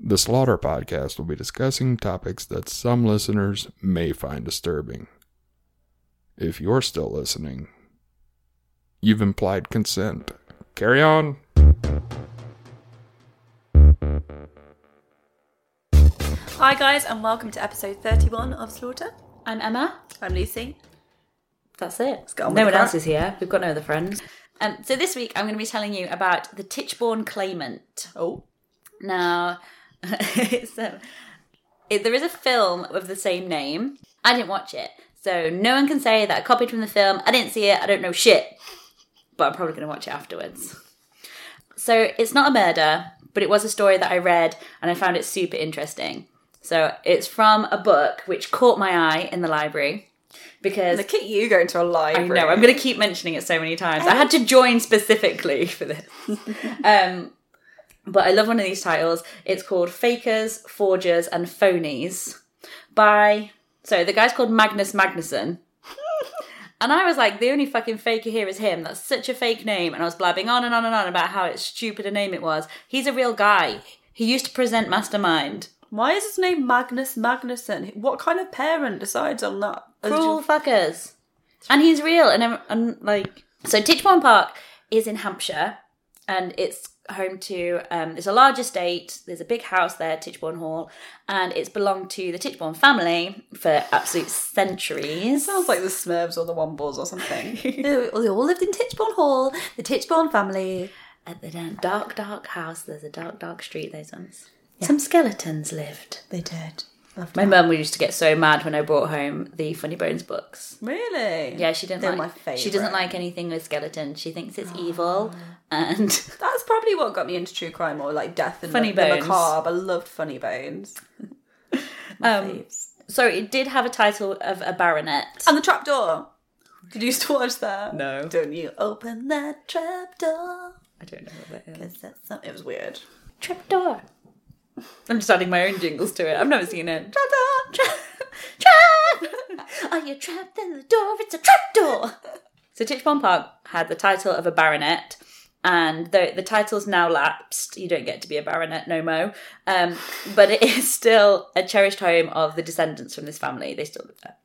The Slaughter podcast will be discussing topics that some listeners may find disturbing. If you're still listening, you've implied consent. Carry on. Hi, guys, and welcome to episode 31 of Slaughter. I'm Emma. I'm Lucy. That's it. get on with no one crack. else is here. We've got no other friends. Um, so this week I'm going to be telling you about the Tichborne claimant. Oh. Now, so, it, there is a film of the same name. I didn't watch it, so no one can say that I copied from the film. I didn't see it. I don't know shit, but I'm probably going to watch it afterwards. So it's not a murder, but it was a story that I read and I found it super interesting. So it's from a book which caught my eye in the library because Look at you going to a library. I know. I'm going to keep mentioning it so many times. I had to join specifically for this. um, but I love one of these titles. It's called Fakers, Forgers, and Phonies by. So the guy's called Magnus Magnusson. And I was like, the only fucking faker here is him. That's such a fake name. And I was blabbing on and on and on about how it's stupid a name it was. He's a real guy. He used to present Mastermind. Why is his name Magnus Magnusson? What kind of parent decides on that? Cruel fuckers. And he's real. And, and like, so Tichborne Park is in Hampshire and it's home to, um, it's a large estate. There's a big house there, Tichborne Hall, and it's belonged to the Tichborne family for absolute centuries. Sounds like the Smurfs or the Wombles or something. they all lived in Tichborne Hall, the Tichborne family. At the dark, dark house, there's a dark, dark street, those ones. Some skeletons lived. They did. Loved My mum used to get so mad when I brought home the Funny Bones books. Really? Yeah, she didn't They're like. my favourite. She doesn't like anything with skeletons. She thinks it's evil, and That's probably what got me into true crime or like death and Funny the, the Bones. macabre. I loved Funny Bones. Um, so it did have a title of a baronet. And the trapdoor. Did you used to watch that? No. Don't you open that trapdoor? I don't know what that is. That's not, it was weird. Trapdoor. I'm just adding my own jingles to it. I've never seen it. Trapdoor! Trap! Are you trapped in the door? It's a trap door. so Tichborne Park had the title of a baronet, and the the title's now lapsed. You don't get to be a baronet no mo. Um, but it is still a cherished home of the descendants from this family. They still live there.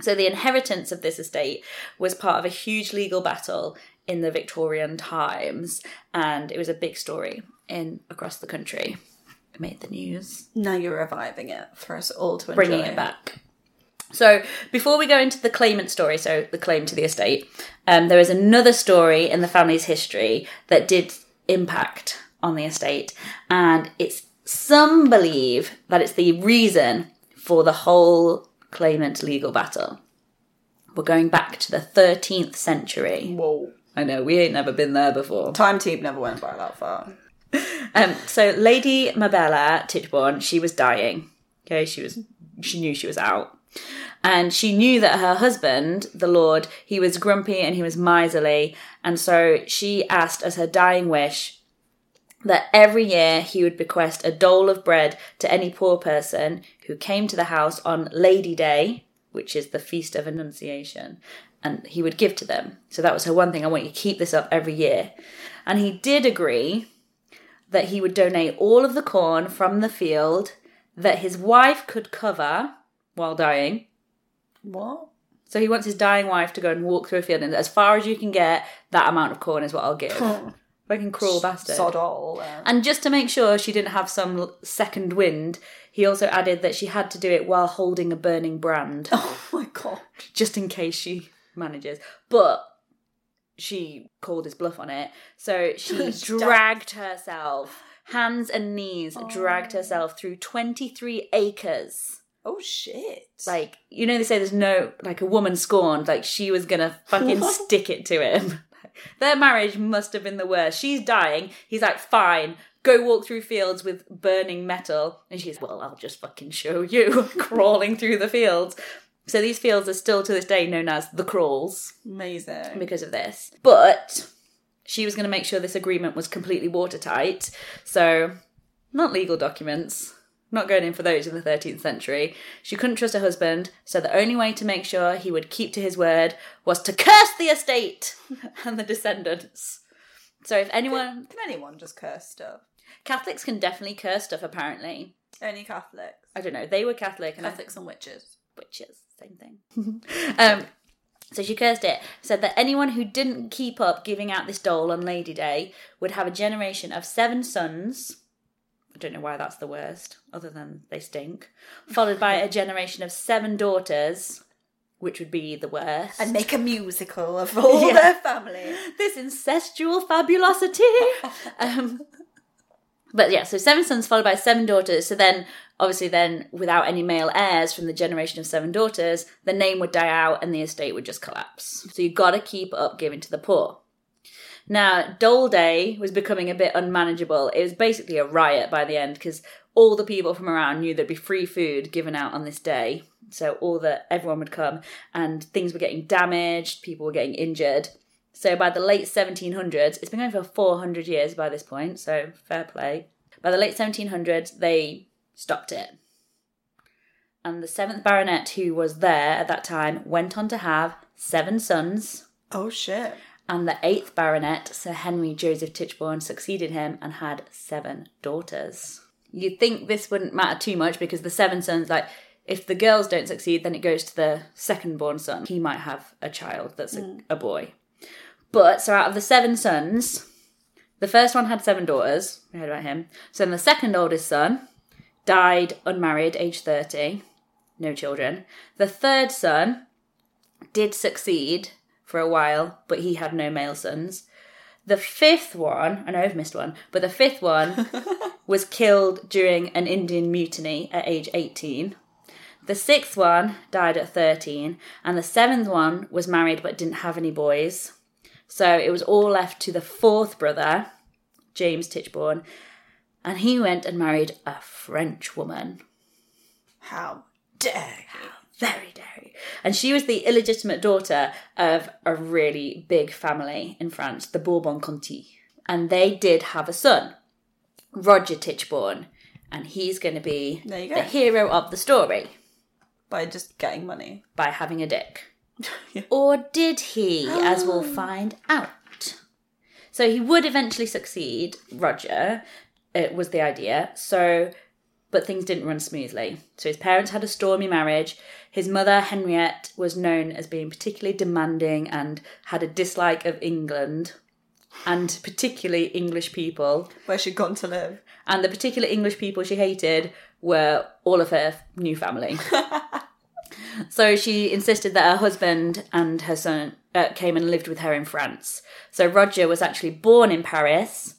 So the inheritance of this estate was part of a huge legal battle in the Victorian times, and it was a big story in across the country. Made the news Now you're reviving it for us all to enjoy. bringing it back. So, before we go into the claimant story, so the claim to the estate, um, there is another story in the family's history that did impact on the estate, and it's some believe that it's the reason for the whole claimant legal battle. We're going back to the 13th century. Whoa. I know, we ain't never been there before. Time Tube never went by that far. Um, so Lady Mabella Tichborne, she was dying. Okay, she was she knew she was out. And she knew that her husband, the Lord, he was grumpy and he was miserly. And so she asked as her dying wish that every year he would bequest a dole of bread to any poor person who came to the house on Lady Day, which is the Feast of Annunciation, and he would give to them. So that was her one thing. I want you to keep this up every year. And he did agree that he would donate all of the corn from the field that his wife could cover while dying. What? So he wants his dying wife to go and walk through a field, and as far as you can get, that amount of corn is what I'll give. Fucking cruel bastard. Sod all. uh, And just to make sure she didn't have some second wind, he also added that she had to do it while holding a burning brand, Oh my god. just in case she manages. But she called his bluff on it. So she dragged herself, hands and knees, dragged oh. herself through 23 acres. Oh shit. Like, you know, they say there's no, like, a woman scorned. Like, she was gonna fucking stick it to him. Their marriage must have been the worst. She's dying. He's like, fine, go walk through fields with burning metal. And she's, well, I'll just fucking show you, crawling through the fields. So these fields are still to this day known as the crawls amazing. because of this. But she was going to make sure this agreement was completely watertight. So, not legal documents, not going in for those in the 13th century. She couldn't trust her husband, so the only way to make sure he would keep to his word was to curse the estate and the descendants. So, if anyone. Can anyone just curse stuff? Catholics can definitely curse stuff, apparently. Only Catholics. I don't know. They were Catholic and I Catholics and witches. witches, same thing. um, so she cursed it, said that anyone who didn't keep up giving out this dole on Lady Day would have a generation of seven sons. I don't know why that's the worst, other than they stink. Followed by a generation of seven daughters, which would be the worst. And make a musical of all Yeah. their family. this incestual fabulosity. um, but yeah, so seven sons followed by seven daughters. So then, obviously, then without any male heirs from the generation of seven daughters, the name would die out and the estate would just collapse. So you've got to keep up giving to the poor. Now, Dole Day was becoming a bit unmanageable. It was basically a riot by the end because all the people from around knew there'd be free food given out on this day. So all that everyone would come, and things were getting damaged. People were getting injured. So by the late 1700s, it's been going for 400 years by this point. So fair play. By the late 1700s, they stopped it. And the seventh baronet, who was there at that time, went on to have seven sons Oh shit. and the eighth baronet, Sir Henry Joseph Tichborne, succeeded him and had seven daughters. You'd think this wouldn't matter too much because the seven sons, like, if the girls don't succeed, then it goes to the second born son. He might have a child that's a, hmm. a boy. But, so out of the seven sons, the first one had seven daughters. We heard about him. So then the second oldest son died unmarried, age 30, no children. The third son did succeed for a while, but he had no male sons. The fifth one, I know I've missed one, but the fifth one was killed during an Indian mutiny at age 18. The sixth one died at 13, and the seventh one was married but didn't have any boys. So it was all left to the fourth brother, James Tichborne, and he went and married a French woman. How dare you? Very dairy. And she was the illegitimate daughter of a really big family in France, the Bourbon Conti. And they did have a son, Roger Tichborne. And he's going to be go. the hero of the story By just getting money. by having a dick. Or did he, as we'll find out? So he would eventually succeed, Roger, it was the idea. So, but things didn't run smoothly. So his parents had a stormy marriage. His mother, Henriette, was known as being particularly demanding and had a dislike of England and particularly English people. Where she'd gone to live. And the particular English people she hated were all of her new family. so she insisted that her husband and her son uh, came and lived with her in France. So Roger was actually born in Paris,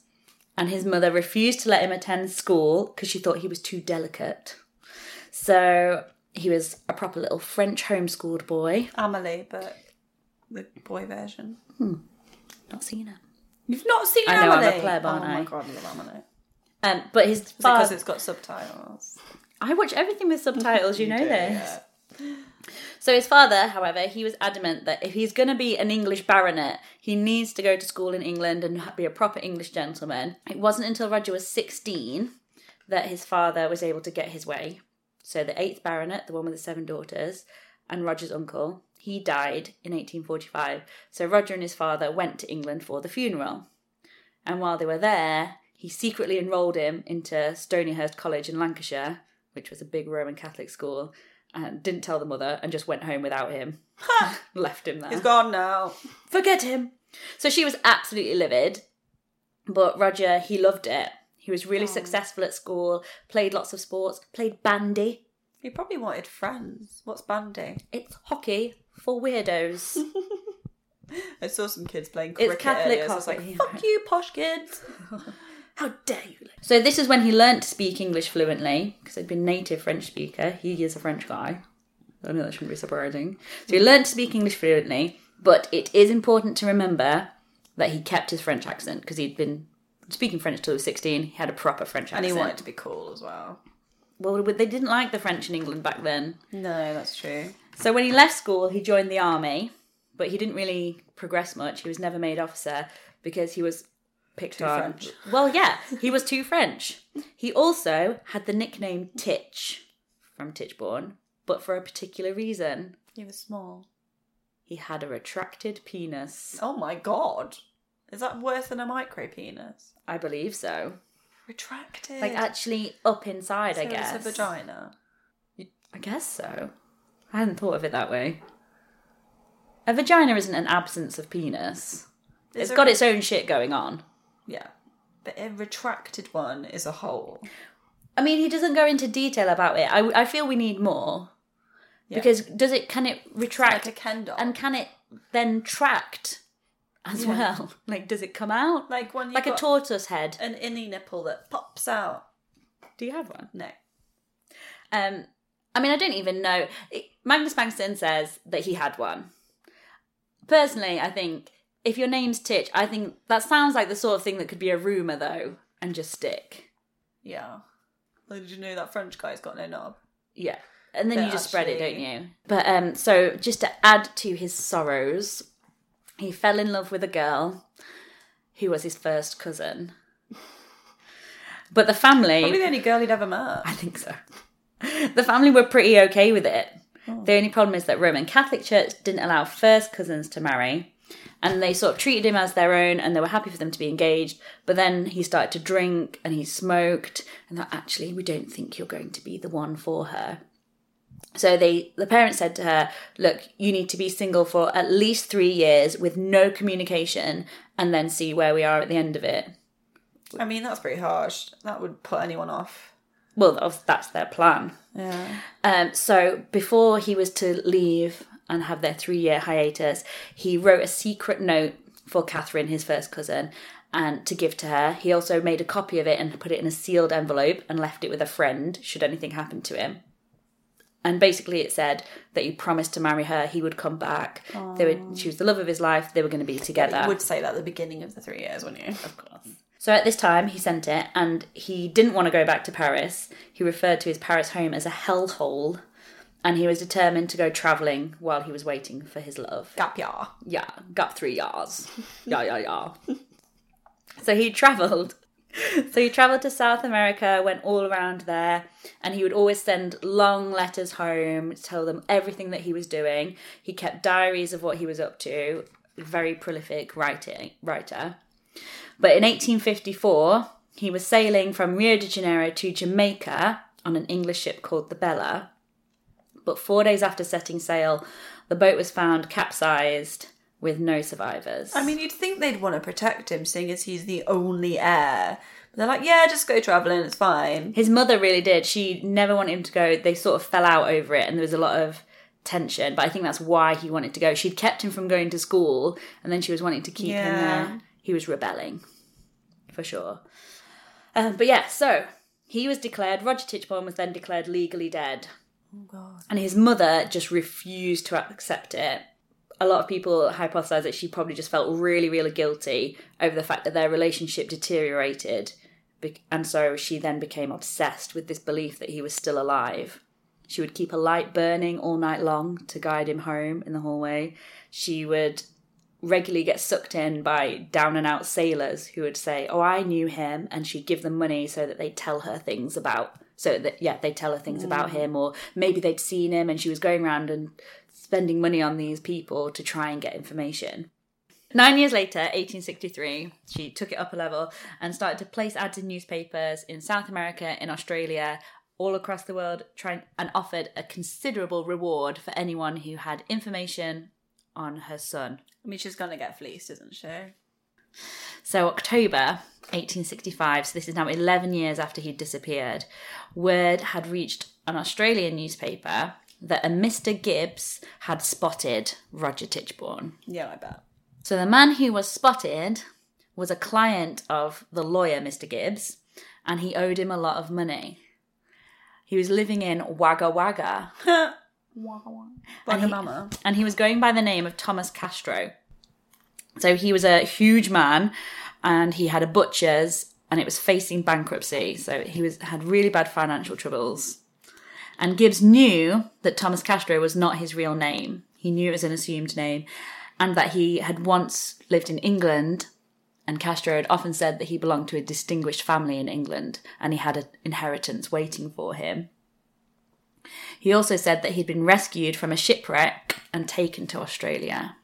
and his mother refused to let him attend school because she thought he was too delicate. So he was a proper little French homeschooled boy. Amelie, but the boy version. Hmm. Not seen her. You've not seen I know, I'm a pleb, aren't oh I? my god, I love Amelie. Um, but his Is it because it's got subtitles? I watch everything with subtitles. You know do, this. yeah. So his father, however, he was adamant that if he's going to be an English baronet, he needs to go to school in England and be a proper English gentleman. It wasn't until Roger was 16 that his father was able to get his way. So the eighth baronet, the one with the seven daughters, and Roger's uncle, he died in 1845. So Roger and his father went to England for the funeral. And while they were there, he secretly enrolled him into Stonyhurst College in Lancashire, which was a big Roman Catholic school, and didn't tell the mother and just went home without him. Left him there. He's gone now. Forget him. So she was absolutely livid. But Roger, he loved it. He was Oh. really successful at school, played lots of sports, played bandy. He probably wanted friends. What's bandy? It's hockey for weirdos. I saw some kids playing It's Catholic earlier, so I was like, hockey. fuck you, posh kids. How dare you? So this is when he learnt to speak English fluently because he'd been native French speaker. He is a French guy. I know that shouldn't be surprising. So he learnt to speak English fluently, but it is important to remember that he kept his French accent because he'd been speaking French till he was 16. He had a proper French accent. And he wanted to be cool as well. Well, they didn't like the French in England back then. No, that's true. So when he left school, he joined the army, but he didn't really progress much. He was never made officer because he was picked Too on. French. Well, yeah, he was too French. He also had the nickname Titch from Tichborne, but for a particular reason. He was small. He had a retracted penis. Oh my god. Is that worse than a micro penis? I believe so. Retracted. Like actually up inside, I guess. It's a vagina. I guess so. I hadn't thought of it that way. A vagina isn't an absence of penis. Is It's got its own shit going on. Yeah. But a retracted one is a hole. I mean, he doesn't go into detail about it. I, I feel we need more because does it can it retract Like a Ken doll. and can it then tract as well? Like, does it come out Like when like a tortoise head? an innie nipple that pops out. Do you have one? No. Um, I mean, I don't even know. Magnus Bangston says that he had one. Personally, I think if your name's Titch, I think that sounds like the sort of thing that could be a rumor though, and just stick. Yeah. Like, did you know that French guy's got no knob? Yeah. And then you just spread it, don't actually- you? But um so just to add to his sorrows, he fell in love with a girl who was his first cousin. But the family Probably the only girl he'd ever met. I think so. The family were pretty okay with it. The only problem is that Roman Catholic Church didn't allow first cousins to marry, and they sort of treated him as their own, and they were happy for them to be engaged. But then he started to drink and he smoked, and that actually we don't think you're going to be the one for her. So they, the parents said to her, "Look, you need to be single for at least three years with no communication, and then see where we are at the end of it." I mean, that's pretty harsh. That would put anyone off. Well, that's- that's their plan. Yeah. Um, so before he was to leave and have their three year hiatus, he wrote a secret note for Catherine, his first cousin, and to give to her. He also made a copy of it and put it in a sealed envelope and left it with a friend should anything happen to him. And basically, it said that he promised to marry her. He would come back. They would. She was the love of his life. They were going to be together. You would say that at the beginning of the three years, wouldn't you? Of course. So at this time, he sent it, and he didn't want to go back to Paris. He referred to his Paris home as a hellhole, and he was determined to go travelling while he was waiting for his love. Gap year. Yeah, got three yars. yeah, yeah, yeah. so he travelled. So he travelled to South America, went all around there, and he would always send long letters home to tell them everything that he was doing. He kept diaries of what he was up to. Very prolific writing writer. But in 1854, he was sailing from Rio de Janeiro to Jamaica on an English ship called the Bella. But four days after setting sail, the boat was found capsized with no survivors. I mean, you'd think they'd want to protect him, seeing as he's the only heir. But they're like, yeah, just go travelling, it's fine. his mother really did. She never wanted him to go. They sort of fell out over it, and there was a lot of tension. But I think that's why he wanted to go. She'd kept him from going to school, and then she was wanting to keep him there. He was rebelling, for sure. Um, but yeah, so he was declared. Roger Tichborne was then declared legally dead. Oh, God. and his mother just refused to accept it. A lot of people hypothesize that she probably just felt really, really guilty over the fact that their relationship deteriorated, and so she then became obsessed with this belief that he was still alive. She would keep a light burning all night long to guide him home in the hallway. She would regularly get sucked in by down and out sailors who would say, "Oh, I knew him," and she'd give them money so that they'd tell her things about. So that yeah, they'd tell her things about mm. him, or maybe they'd seen him, and she was going around and spending money on these people to try and get information. Nine years later, 1863, she took it up a level and started to place ads in newspapers in South America, in Australia, all across the world, trying and offered a considerable reward for anyone who had information on her son. I mean, she's to get fleeced, isn't she? So, October 1865, so this is now 11 years after he'd disappeared, word had reached an Australian newspaper that a Mr. Gibbs had spotted Roger Tichborne. Yeah, I bet. So, the man who was spotted was a client of the lawyer, Mr. Gibbs, and he owed him a lot of money. He was living in Wagga Wagga. And he- and he was going by the name of Thomas Castro. So he was a huge man, and he had a butcher's, and it was facing bankruptcy. So he was had really bad financial troubles. And Gibbs knew that Thomas Castro was not his real name. He knew it was an assumed name, and that he had once lived in England. And Castro had often said that he belonged to a distinguished family in England, and he had an inheritance waiting for him. He also said that he'd been rescued from a shipwreck and taken to Australia.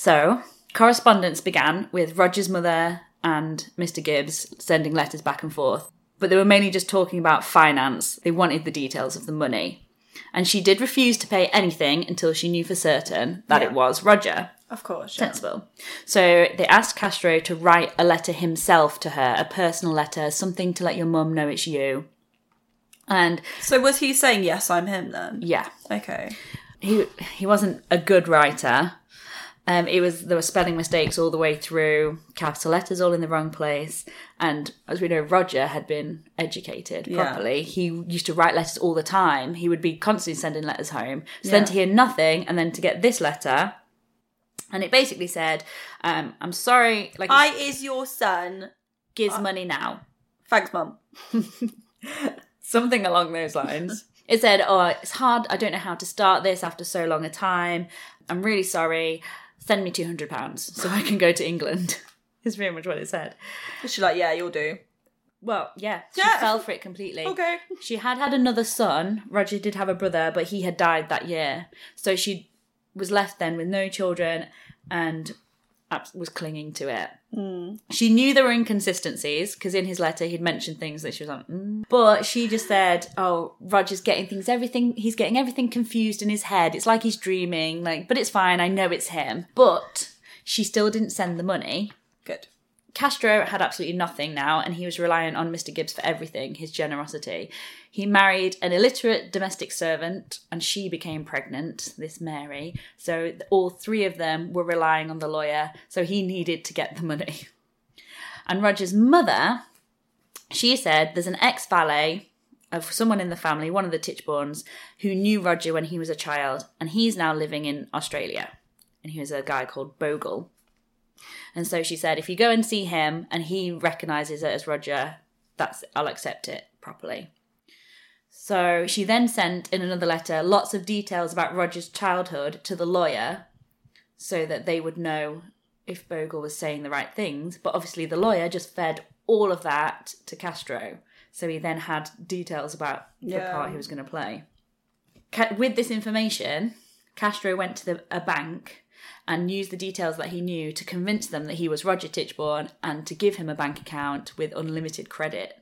So, correspondence began with Roger's mother and Mr. Gibbs sending letters back and forth, but they were mainly just talking about finance. They wanted the details of the money. And she did refuse to pay anything until she knew for certain that it was Roger. Of course. Yeah. Sensible. So they asked Castro to write a letter himself to her, a personal letter, something to let your mum know it's you. And So was he saying yes, I'm him then? yeah, Okay. he he wasn't a good writer. Um, it was there were spelling mistakes all the way through, capital letters all in the wrong place, and as we know, Roger had been educated Yeah. properly. He used to write letters all the time. He would be constantly sending letters home. So then to hear nothing, and then to get this letter, and it basically said, um, "I'm sorry, like I is your son. gives money now." Thanks, mum. something along those lines. It said, "Oh, it's hard. I don't know how to start this after so long a time. I'm really sorry. Send me two hundred pounds so I can go to England." Is pretty much what it said. She's like, yeah, you'll do. Well, yeah, she Yeah. fell for it completely. Okay. She had had another son. Roger did have a brother, but he had died that year, so she was left then with no children and abs- was clinging to it. She knew there were inconsistencies because in his letter he'd mentioned things that she was like, mm. but she just said, "Oh, Roger's getting things, everything. He's getting everything confused in his head. It's like he's dreaming. Like, but it's fine. I know it's him." But she still didn't send the money. Good. Castro had absolutely nothing now, and he was reliant on Mr. Gibbs for everything, his generosity. He married an illiterate domestic servant, and she became pregnant, this Mary. So all three of them were relying on the lawyer, so he needed to get the money. And Roger's mother, she said there's an ex valet of someone in the family, one of the Tichbornes, who knew Roger when he was a child, and he's now living in Australia. And he was a guy called Bogle. And so she said, if you go and see him and he recognizes it as Roger, that's I'll accept it properly. So she then sent in another letter lots of details about Roger's childhood to the lawyer so that they would know if Bogle was saying the right things. But obviously the lawyer just fed all of that to Castro. So he then had details about the Yeah. part he was going to play. Ca- With this information, Castro went to the, a bank and used the details that he knew to convince them that he was Roger Tichborne and to give him a bank account with unlimited credit.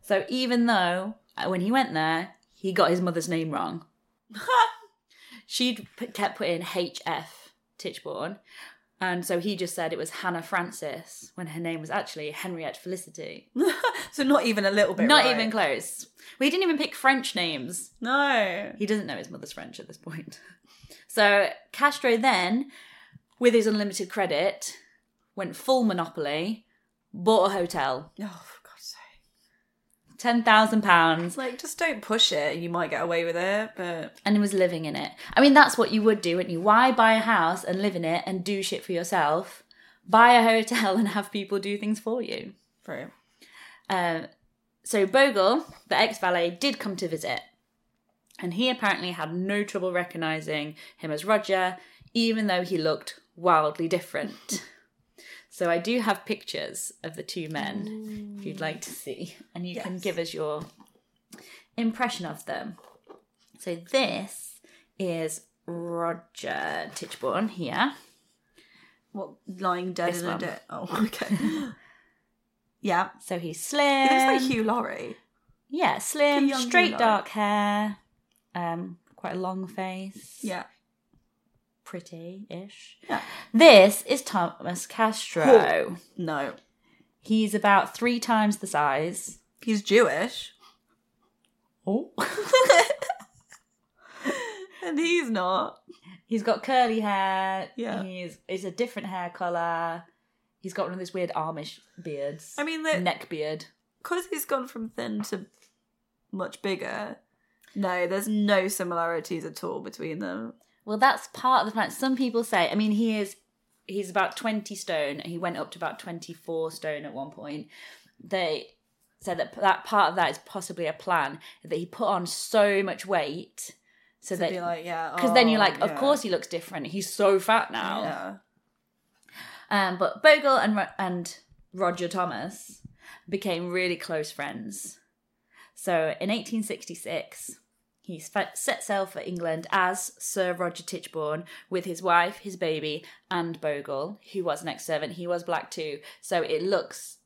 So even though uh, when he went there, he got his mother's name wrong, she'd p- kept putting HF Tichborne. And so he just said it was Hannah Francis when her name was actually Henriette Felicity. So not even a little bit. Not right. even close. We didn't even pick French names. No. He doesn't know his mother's French at this point. So Castro then, with his unlimited credit, went full monopoly, bought a hotel, Oh, for God's sake. Ten thousand pounds, like, just don't push it. You might get away with it, but and he was living in it. I mean, that's what you would do, wouldn't you? Why buy a house and live in it and do shit for yourself? Buy a hotel and have people do things for you. for Um, so Bogle, the ex valet, did come to visit, and he apparently had no trouble recognizing him as Roger, even though he looked wildly different. so I do have pictures of the two men, if you'd like to see, and you can give us your impression of them. So this is Roger Tichborne here. what lying dead This in a one. day. Oh, okay. yeah. So he's slim. He looks like Hugh Laurie. Yeah, slim, straight dark hair, um, quite a long face. Yeah. Pretty-ish. Yeah. This is Thomas Castro. No. He's about three times the size. He's Jewish. Oh. And he's not. He's got curly hair. Yeah. He's it's a different hair color. He's got one of those weird Amish beards. I mean, the- neck beard. Because he's gone from thin to much bigger. No, there's no similarities at all between them. Well, that's part of the plan. Some people say. I mean, he is. He's about twenty stone. He went up to about twenty four stone at one point. They said that that part of that is possibly a plan that he put on so much weight so To that be like, yeah. because then you're oh, like, of yeah. course he looks different. He's so fat now. Yeah. Um, but Bogle and and Roger Thomas became really close friends. So in 1866, he set sail for England as Sir Roger Tichborne with his wife, his baby, and Bogle, who was an ex-servant. He was black too, so it looks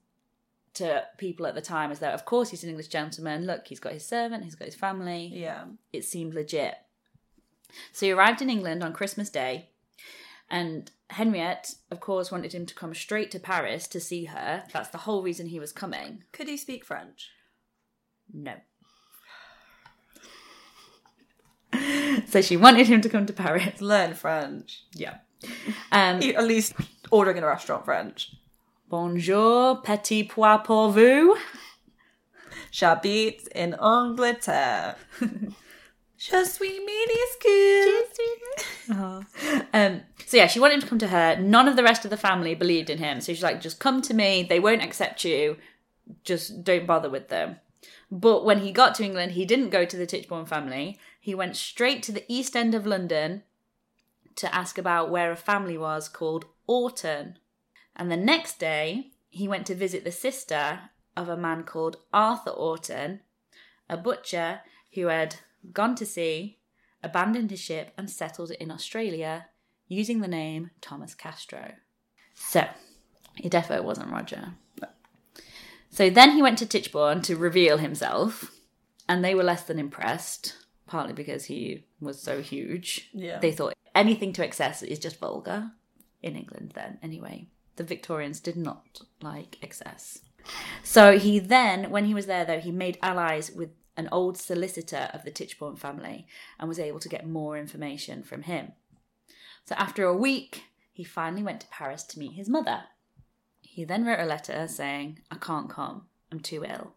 to people at the time as though, of course, he's an English gentleman. Look, he's got his servant, he's got his family Yeah. it seemed legit. So he arrived in England on Christmas Day, and Henriette, of course, wanted him to come straight to Paris to see her. That's the whole reason he was coming. Could he speak French? No. so she wanted him to come to Paris. Learn French. Yeah. Um, At least ordering in a restaurant French. Bonjour, petit pois pour vous. J'habite in Angleterre. Je suis minuscule. Um, so yeah, she wanted him to come to her. None of the rest of the family believed in him. So she's like, just come to me. They won't accept you. Just don't bother with them. But when he got to England, he didn't go to the Tichborne family. He went straight to the East End of London to ask about where a family was called Orton. And the next day, he went to visit the sister of a man called Arthur Orton, a butcher who had gone to sea, abandoned his ship, and settled in Australia using the name Thomas Castro. So, he defo wasn't Roger. So then he went to Tichborne to reveal himself, and they were less than impressed, partly because he was so huge. Yeah. They thought anything to excess is just vulgar in England then, anyway. The Victorians did not like excess. So he then, when he was there though, he made allies with an old solicitor of the Tichborne family and was able to get more information from him. So after a week, he finally went to Paris to meet his mother. He then wrote a letter saying, I can't come, I'm too ill.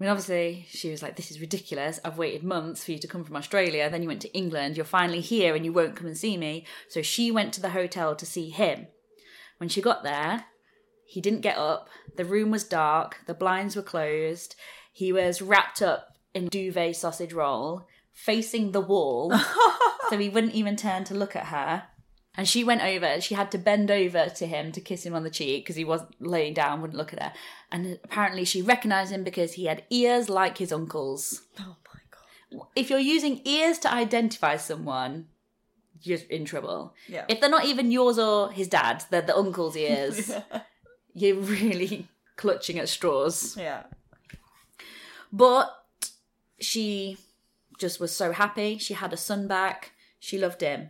I mean, obviously, she was like, This is ridiculous. I've waited months for you to come from Australia. Then you went to England. You're finally here and you won't come and see me. So she went to the hotel to see him. When she got there, he didn't get up. The room was dark. The blinds were closed. He was wrapped up in duvet sausage roll, facing the wall. so he wouldn't even turn to look at her. And she went over, she had to bend over to him to kiss him on the cheek because he was laying down, wouldn't look at her. And apparently she recognized him because he had ears like his uncle's. Oh my god. If you're using ears to identify someone, you're in trouble. Yeah. If they're not even yours or his dad's, they're the uncle's ears, you're really clutching at straws. Yeah. But she just was so happy. She had a son back. She loved him.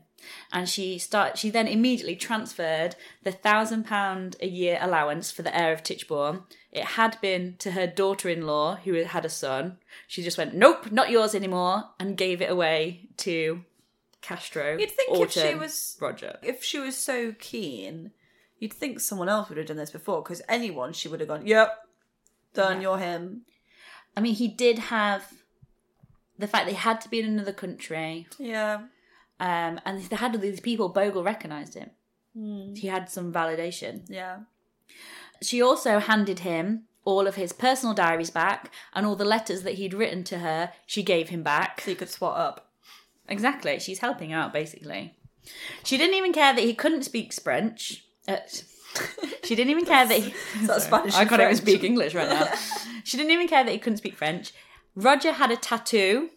And she start she then immediately transferred the thousand pound a year allowance for the heir of Tichborne. It had been to her daughter in law who had a son. She just went, Nope, not yours anymore, and gave it away to Castro. You'd think if she was Roger. if she was so keen, you'd think someone else would have done this before. Because anyone, she would have gone, "Yep, done. You're him." I mean, he did have the fact they had to be in another country. Yeah. Um, and they had all these people, Bogle recognised him. He had some validation. Yeah. She also handed him all of his personal diaries back and all the letters that he'd written to her, she gave him back. So you could swat up. Exactly. She's helping out, basically. She didn't even care that he couldn't speak French. Uh, she didn't even care that he. that Spanish I can't even speak English right now. she didn't even care that he couldn't speak French. Roger had a tattoo,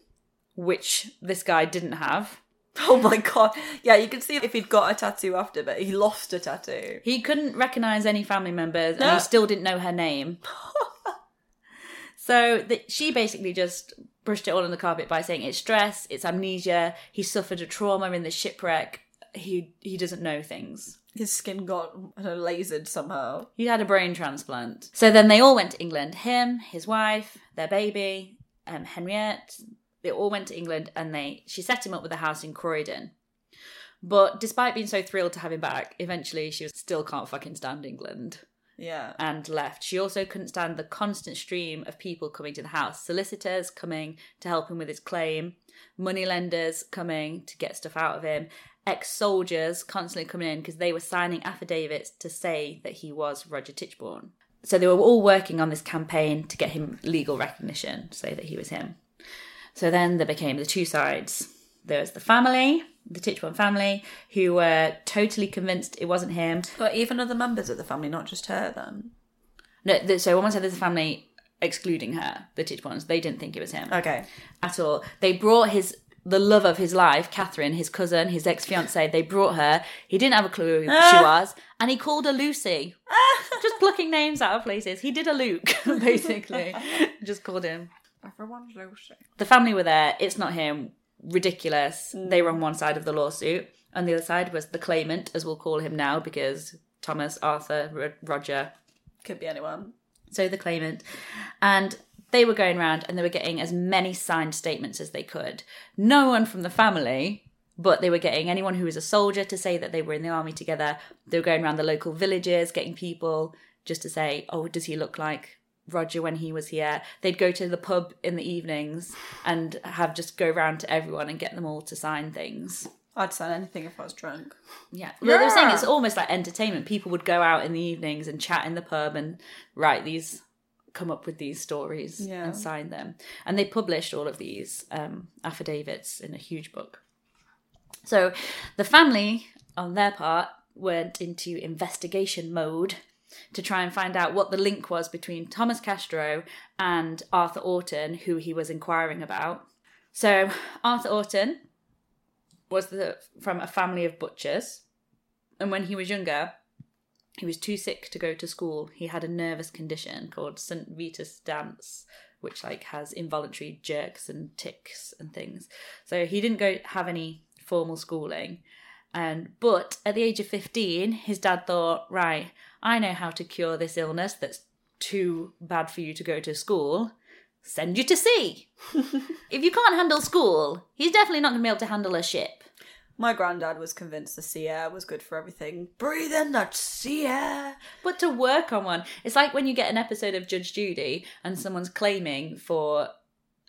which this guy didn't have. Oh my god. Yeah, you could see if he'd got a tattoo after, but he lost a tattoo. He couldn't recognize any family members, and No. he still didn't know her name. so that she basically just brushed it all on the carpet by saying it's stress, it's amnesia. He suffered a trauma in the shipwreck he he doesn't know things. His skin got I don't know, lasered somehow. He had a brain transplant. So then they all went to England. Him, his wife, their baby, um, Henriette. They all went to England, and they she set him up with a house in Croydon. But despite being so thrilled to have him back, eventually she was, still can't fucking stand England Yeah. and left. She also couldn't stand the constant stream of people coming to the house solicitors coming to help him with his claim, moneylenders coming to get stuff out of him, ex soldiers constantly coming in because they were signing affidavits to say that he was Roger Tichborne. So they were all working on this campaign to get him legal recognition, say that he was him. So then there became the two sides. There was the family, the Tichborne family, who were totally convinced it wasn't him. But even other members of the family, not just her then. No, so one said there's a family excluding her, the Tichbornes, they didn't think it was him Okay. at all. They brought his the love of his life, Catherine, his cousin, his ex fiancee. They brought her. He didn't have a clue who she ah. was, and he called her Lucy. Ah. Just plucking names out of places. He did a Luke, basically. Just called him. Everyone's. The family were there. It's not him. Ridiculous. Mm. They were on one side of the lawsuit, and the other side was the claimant, as we'll call him now, because Thomas, Arthur, Ro- Roger, Could be anyone. so the claimant, and they were going around and they were getting as many signed statements as they could. No one from the family, but they were getting anyone who was a soldier to say that they were in the army together. They were going around the local villages, getting people just to say, "Oh, does he look like Roger when he was here?" They'd go to the pub in the evenings and have just go round to everyone and get them all to sign things. I'd sign anything if I was drunk. Yeah. Well, they were saying it's almost like entertainment. People would go out in the evenings and chat in the pub and write these, come up with these stories Yeah. and sign them. And they published all of these um, affidavits in a huge book. So the family, on their part, went into investigation mode to try and find out what the link was between Thomas Castro and Arthur Orton, who he was inquiring about. So Arthur Orton was the, from a family of butchers, and when he was younger, he was too sick to go to school. He had a nervous condition called St. Vitus dance, which like has involuntary jerks and ticks and things. So he didn't go have any formal schooling. And but at the age of 15, his dad thought, right, I know how to cure this illness that's too bad for you to go to school. Send you to sea. if you can't handle school, he's definitely not going to be able to handle a ship. My granddad was convinced the sea air was good for everything. Breathe in that sea air. But to work on one, it's like when you get an episode of Judge Judy and someone's claiming for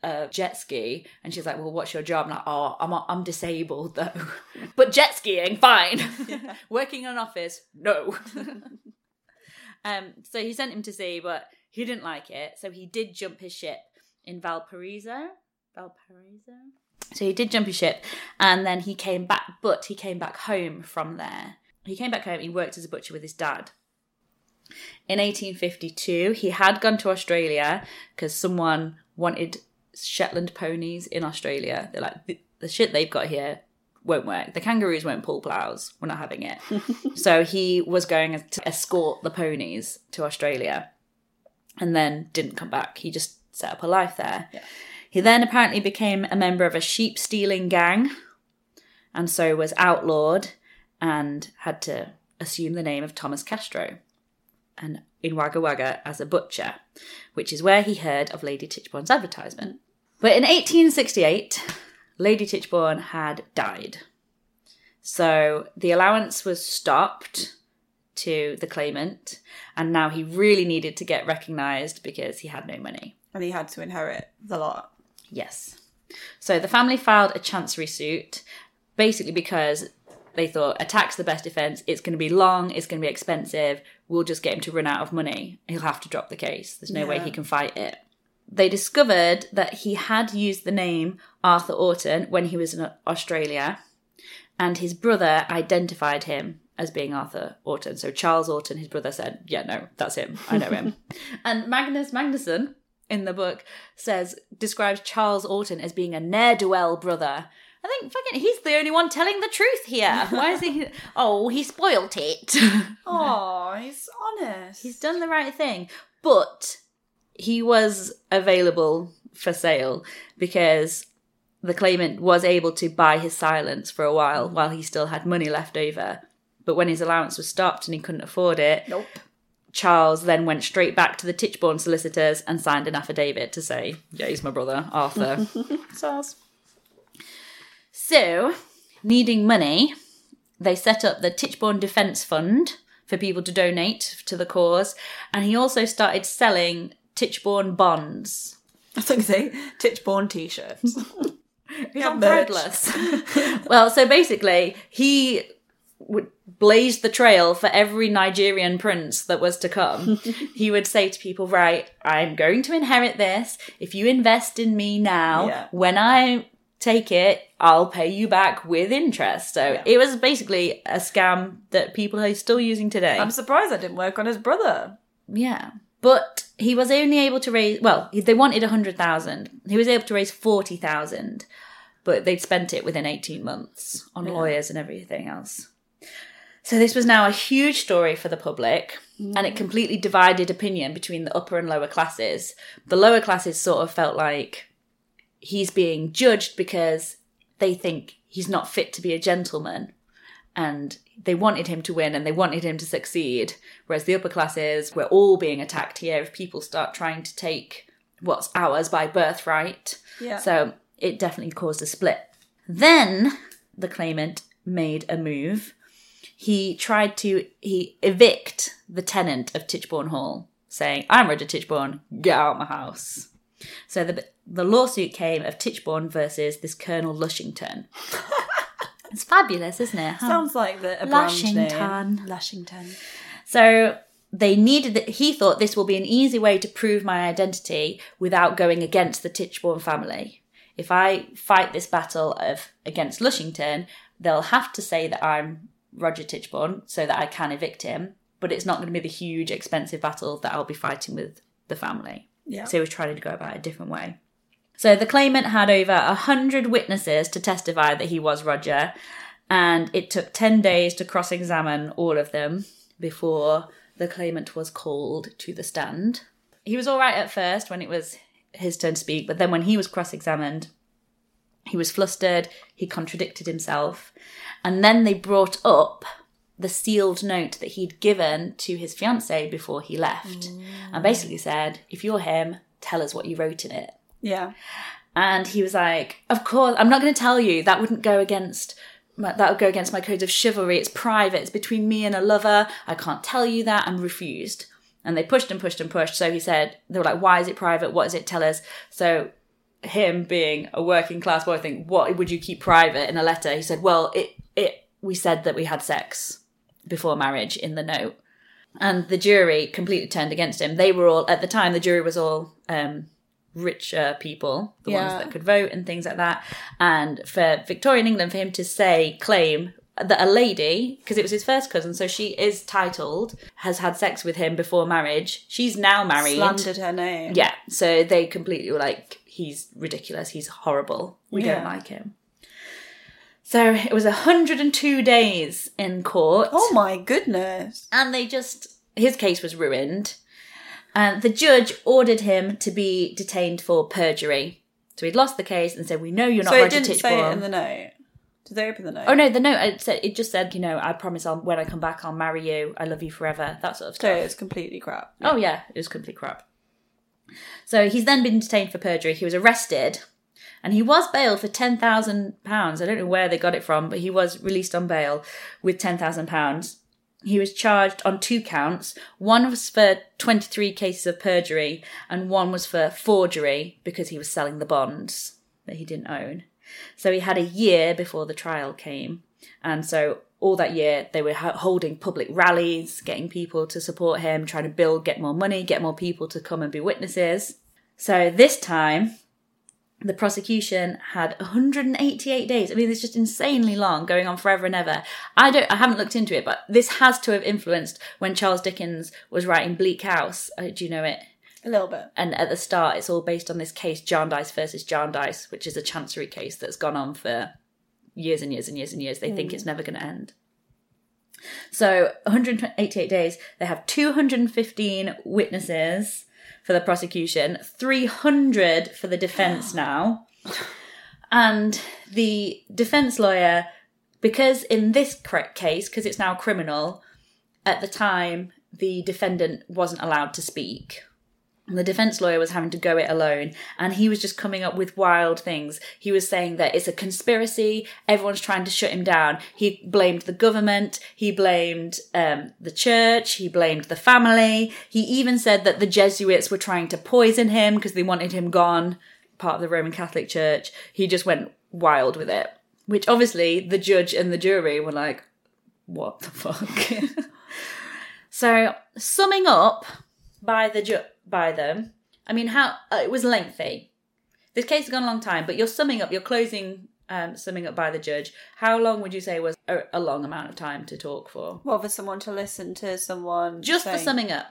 a jet ski, and she's like, "Well, what's your job?" And I'm like, "Oh, I'm I'm disabled though, but jet skiing, fine. Working in an office, no." Um, so he sent him to sea, but he didn't like it, so he did jump his ship in Valparaiso. Valparaiso. So he did jump his ship, and then he came back, but he came back home from there. He came back home. He worked as a butcher with his dad. In 1852, he had gone to Australia because someone wanted Shetland ponies in Australia. They're like, the, the shit they've got here won't work. The kangaroos won't pull plows. We're not having it. so he was going to escort the ponies to Australia and then didn't come back. He just set up a life there. He then apparently became a member of a sheep stealing gang and so was outlawed and had to assume the name of Thomas Castro and in Wagga Wagga as a butcher, which is where he heard of Lady Tichborne's advertisement. But in 1868, Lady Tichborne had died. So the allowance was stopped to the claimant, and now he really needed to get recognised because he had no money. And he had to inherit the lot. Yes. So the family filed a chancery suit basically because they thought attack's the best defense. It's going to be long, it's going to be expensive. We'll just get him to run out of money. He'll have to drop the case. There's no way he can fight it. They discovered that he had used the name Arthur Orton when he was in Australia, and his brother identified him as being Arthur Orton. So Charles Orton, his brother, said, "Yeah, no, that's him. I know him." and Magnus Magnusson in the book says describes Charles Orton as being a ne'er do well brother. I think fucking he's the only one telling the truth here. Why is he? Oh, he spoilt it. Oh, he's honest. He's done the right thing, but he was available for sale because the claimant was able to buy his silence for a while while he still had money left over. But when his allowance was stopped and he couldn't afford it, Nope. Charles then went straight back to the Tichborne solicitors and signed an affidavit to say, Yeah, he's my brother, Arthur. Sounds. so, needing money, they set up the Tichborne Defence Fund for people to donate to the cause, and he also started selling Tichborne bonds. I think say Tichborne t-shirts. we have I'm merch. Threadless. well, so basically, he would blaze the trail for every Nigerian prince that was to come. he would say to people, "Right, I'm going to inherit this. If you invest in me now, Yeah. when I take it, I'll pay you back with interest." So it was basically a scam that people are still using today. I'm surprised that didn't work on his brother. Yeah. But he was only able to raise, well, they wanted 100,000. He was able to raise 40,000, but they'd spent it within 18 months on lawyers and everything else. So this was now a huge story for the public, and it mm. completely divided opinion between the upper and lower classes. The lower classes sort of felt like he's being judged because they think he's not fit to be a gentleman and they wanted him to win and they wanted him to succeed. Whereas the upper classes we're all being attacked here if people start trying to take what's ours by birthright. Yeah. So it definitely caused a split. Then the claimant made a move. He tried to he evict the tenant of Tichborne Hall, saying, "I'm Roger Tichborne. Get out of my house." So the the lawsuit came of Tichborne versus this Colonel Lushington. it's fabulous, isn't it? How- Sounds like the a brand. Lushington. Lushington. So they needed that. He thought this will be an easy way to prove my identity without going against the Tichborne family. If I fight this battle of against Lushington, they'll have to say that I'm Roger Tichborne so that I can evict him. But it's not going to be the huge, expensive battle that I'll be fighting with the family. Yeah. So he was trying to go about it a different way. So the claimant had over a hundred witnesses to testify that he was Roger, and it took ten days to cross-examine all of them before the claimant was called to the stand. He was all right at first when it was his turn to speak, but then when he was cross-examined, he was flustered. He contradicted himself, and then they brought up the sealed note that he'd given to his fiancée before he left, and basically said, "If you're him, tell us what you wrote in it." Yeah. And he was like, "Of course, I'm not going to tell you. That wouldn't go against my, that would go against my codes of chivalry. It's private. It's between me and a lover. I can't tell you that." I'm refused. And they pushed and pushed and pushed. So he said, "They were like, why is it private? What does it tell us?" So him being a working class boy, I think, what would you keep private in a letter? He said, "Well, it it we said that we had sex before marriage in the note." And the jury completely turned against him. They were all at the time. The jury was all um, richer people, the Yeah. ones that could vote and things like that. And for Victorian England, for him to say, claim that a lady, because it was his first cousin, so she is titled, has had sex with him before marriage. She's now married. Slandered her name. Yeah. So they completely were like, he's ridiculous. He's horrible. We don't like him. So it was 102 days in court Oh my goodness. and they just his case was ruined and the judge ordered him to be detained for perjury so he'd lost the case and said we know you're not So it Roger didn't say it in the note. Did they open the note? oh no the note it said it just said you know i promise i'll when i come back i'll marry you i love you forever that sort of stuff. So it's completely crap. oh yeah it was complete crap so he's then been detained for perjury he was arrested and he was bailed for ten thousand pounds. I don't know where they got it from, but he was released on bail with ten thousand pounds. He was charged on two counts. One was for twenty-three cases of perjury, and one was for forgery because he was selling the bonds that he didn't own. So he had a year before the trial came, and so all that year they were holding public rallies, getting people to support him, trying to build, get more money, get more people to come and be witnesses. So this time the prosecution had 188 days. I mean, it's just insanely long, going on forever and ever. I don't, I haven't looked into it, but this has to have influenced when Charles Dickens was writing Bleak House. Uh, do you know it? A little bit. And at the start, it's all based on this case, Jarndyce versus Jarndyce, which is a chancery case that's gone on for years and years and years and years. They think it's never going to end. So 188 days. They have 215 witnesses for the prosecution, 300 for the defense now. And the defense lawyer, because in this correct case, because it's now criminal, at the time the defendant wasn't allowed to speak. The defense lawyer was having to go it alone, and he was just coming up with wild things. He was saying that it's a conspiracy, everyone's trying to shut him down. He blamed the government, he blamed um, the church, he blamed the family. He even said that the Jesuits were trying to poison him because they wanted him gone, part of the Roman Catholic Church. He just went wild with it, which obviously the judge and the jury were like, what the fuck? so, summing up by the ju- by them, I mean, how uh, it was lengthy. This case has gone a long time, but you're summing up, you're closing, um, summing up by the judge. How long would you say was a, a long amount of time to talk for? Well, for someone to listen to someone Just for summing up,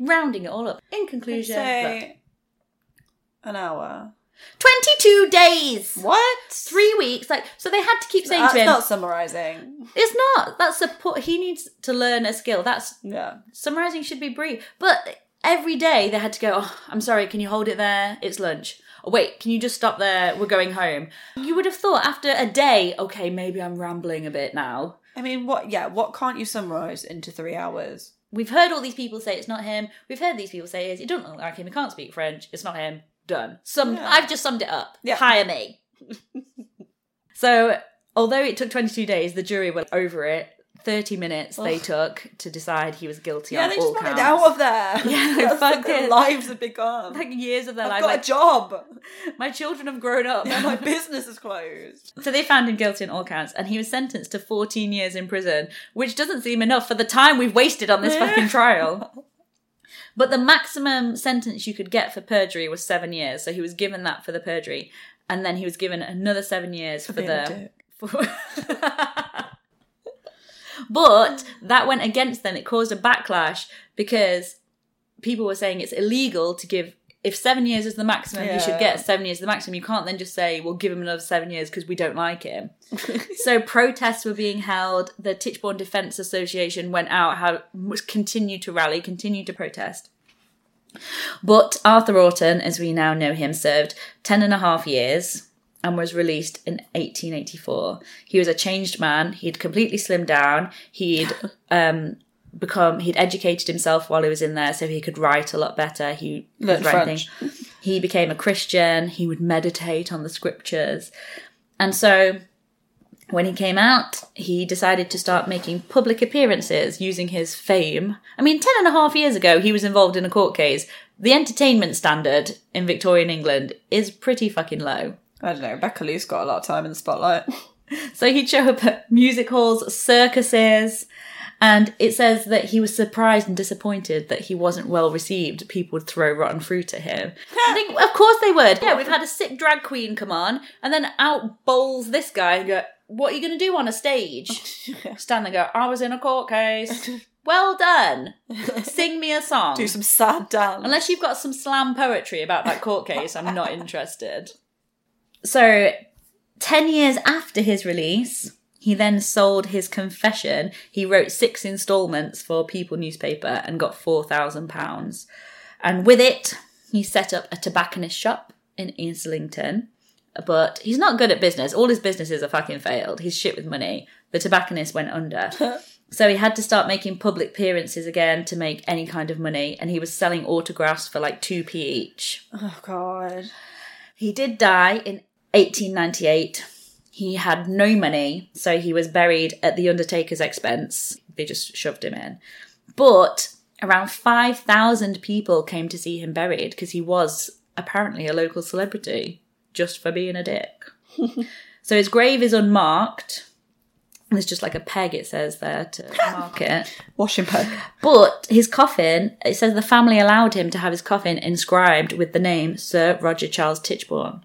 rounding it all up. In conclusion, an hour. 22 days. What? Three weeks, like so. They had to keep saying That's to him, not summarizing. "It's not. That's support. He needs to learn a skill. That's Yeah. summarizing should be brief. But every day they had to go, oh, I'm sorry, can you hold it there? It's lunch. Oh, wait, can you just stop there? We're going home. You would have thought after a day, okay, maybe I'm rambling a bit now. I mean, what? Yeah, what can't you summarize into three hours? We've heard all these people say it's not him. We've heard these people say it is. it don't look like him. He can't speak French. It's not him. Done. Some. Yeah. I've just summed it up. Yeah. Hire me. so, although it took 22 days, the jury were over it. 30 minutes they took to decide he was guilty Yeah, on they all just wanted counts. out of there. Yeah, they That's fucked their lives have become. like years of their I've life. got Like, a job. my children have grown up. Yeah, my business is closed. so they found him guilty on all counts, and he was sentenced to 14 years in prison, which doesn't seem enough for the time we've wasted on this fucking trial. But the maximum sentence you could get for perjury was seven years, so he was given that for the perjury, and then he was given another seven years for, a the. but that went against them. It caused a backlash because people were saying it's illegal to give. If seven years is the maximum, he should get seven years is the maximum. You can't then just say, "We'll give him another seven years because we don't like him." so protests were being held. The Tichborne Defence Association went out, had continued to rally, continued to protest. But Arthur Orton, as we now know him, served ten and a half years and was released in 1884. He was a changed man. He'd completely slimmed down. He'd um, become he'd educated himself while he was in there, so he could write a lot better. He Learned writing. French. He became a Christian. He would meditate on the scriptures, and so when he came out, he decided to start making public appearances using his fame. I mean, ten and a half years ago, he was involved in a court case. The entertainment standard in Victorian England is pretty fucking low. I don't know. Becca Luce got a lot of time in the spotlight. So he'd show up at music halls, circuses, and it says that he was surprised and disappointed that he wasn't well received. People would throw rotten fruit at him. I think, of course they would. Yeah, we've had a sick drag queen come on, and then out bowls this guy and go, What are you going to do on a stage? Stand there and go, I was in a court case. well done. Sing me a song. Do some sad dance. Unless you've got some slam poetry about that court case, I'm not interested. So, 10 years after his release, he then sold his confession. He wrote six installments for People newspaper and got £4,000. And with it, he set up a tobacconist shop in Islington. But he's not good at business. All his businesses are fucking failed. He's shit with money. The tobacconist went under. So he had to start making public appearances again to make any kind of money, and he was selling autographs for like 2p each. oh god. He did die in 1898. He had no money, so he was buried at the undertaker's expense. They just shoved him in. But around 5,000 people came to see him buried because he was apparently a local celebrity just for being a dick. so his grave is unmarked. There's just like a peg, it says there to mark it. Washing peg. But his coffin, it says the family allowed him to have his coffin inscribed with the name Sir Roger Charles Tichborne.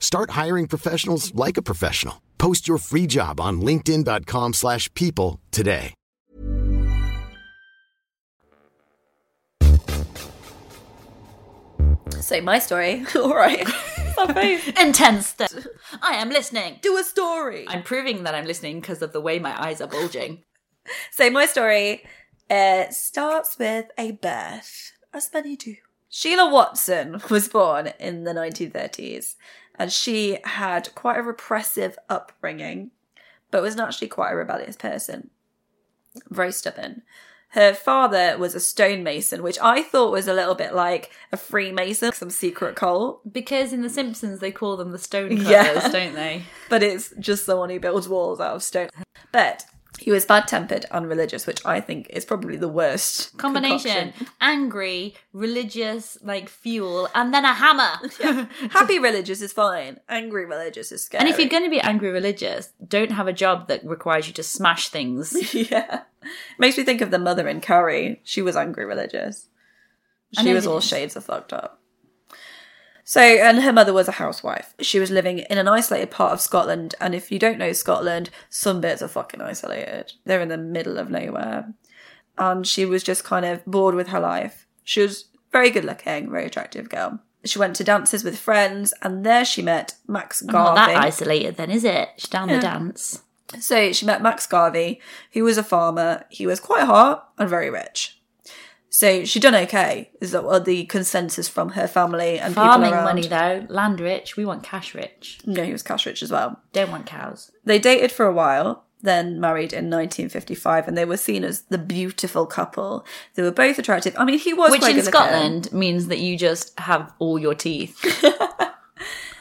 Start hiring professionals like a professional. Post your free job on linkedin.com/people slash people today. Say my story. All right. Stop. Intense. st- I am listening. Do a story. I'm proving that I'm listening because of the way my eyes are bulging. Say my story It starts with a birth, as many do. Sheila Watson was born in the 1930s, and she had quite a repressive upbringing, but was naturally quite a rebellious person. Very stubborn. Her father was a stonemason, which I thought was a little bit like a Freemason, some secret cult, Because in The Simpsons they call them the stone cutters, Yeah. don't they? but it's just someone who builds walls out of stone. But he was bad tempered and religious, which I think is probably the worst Combination concoction. angry, religious, like fuel, and then a hammer. Happy religious is fine. Angry religious is scary. And if you're going to be angry religious, don't have a job that requires you to smash things. yeah, makes me think of the mother in Carrie. She was angry religious. She was all shades of fucked up. So, and her mother was a housewife. She was living in an isolated part of Scotland, and if you don't know Scotland, some bits are fucking isolated. They're in the middle of nowhere. And she was just kind of bored with her life. She was very good looking, very attractive girl. She went to dances with friends, and there she met Max Garvey. Not that isolated, then, is it? She's down the dance. So she met Max Garvey, who was a farmer. He was quite hot and very rich. So she done okay, is that what uh, the consensus from her family and Farming people around. money, though. Land rich. We want cash rich. No, he was cash rich as well. Don't want cows. They dated for a while, then married in 1955, and they were seen as the beautiful couple. They were both attractive. I mean, he was Which in good looking. Scotland means that you just have all your teeth.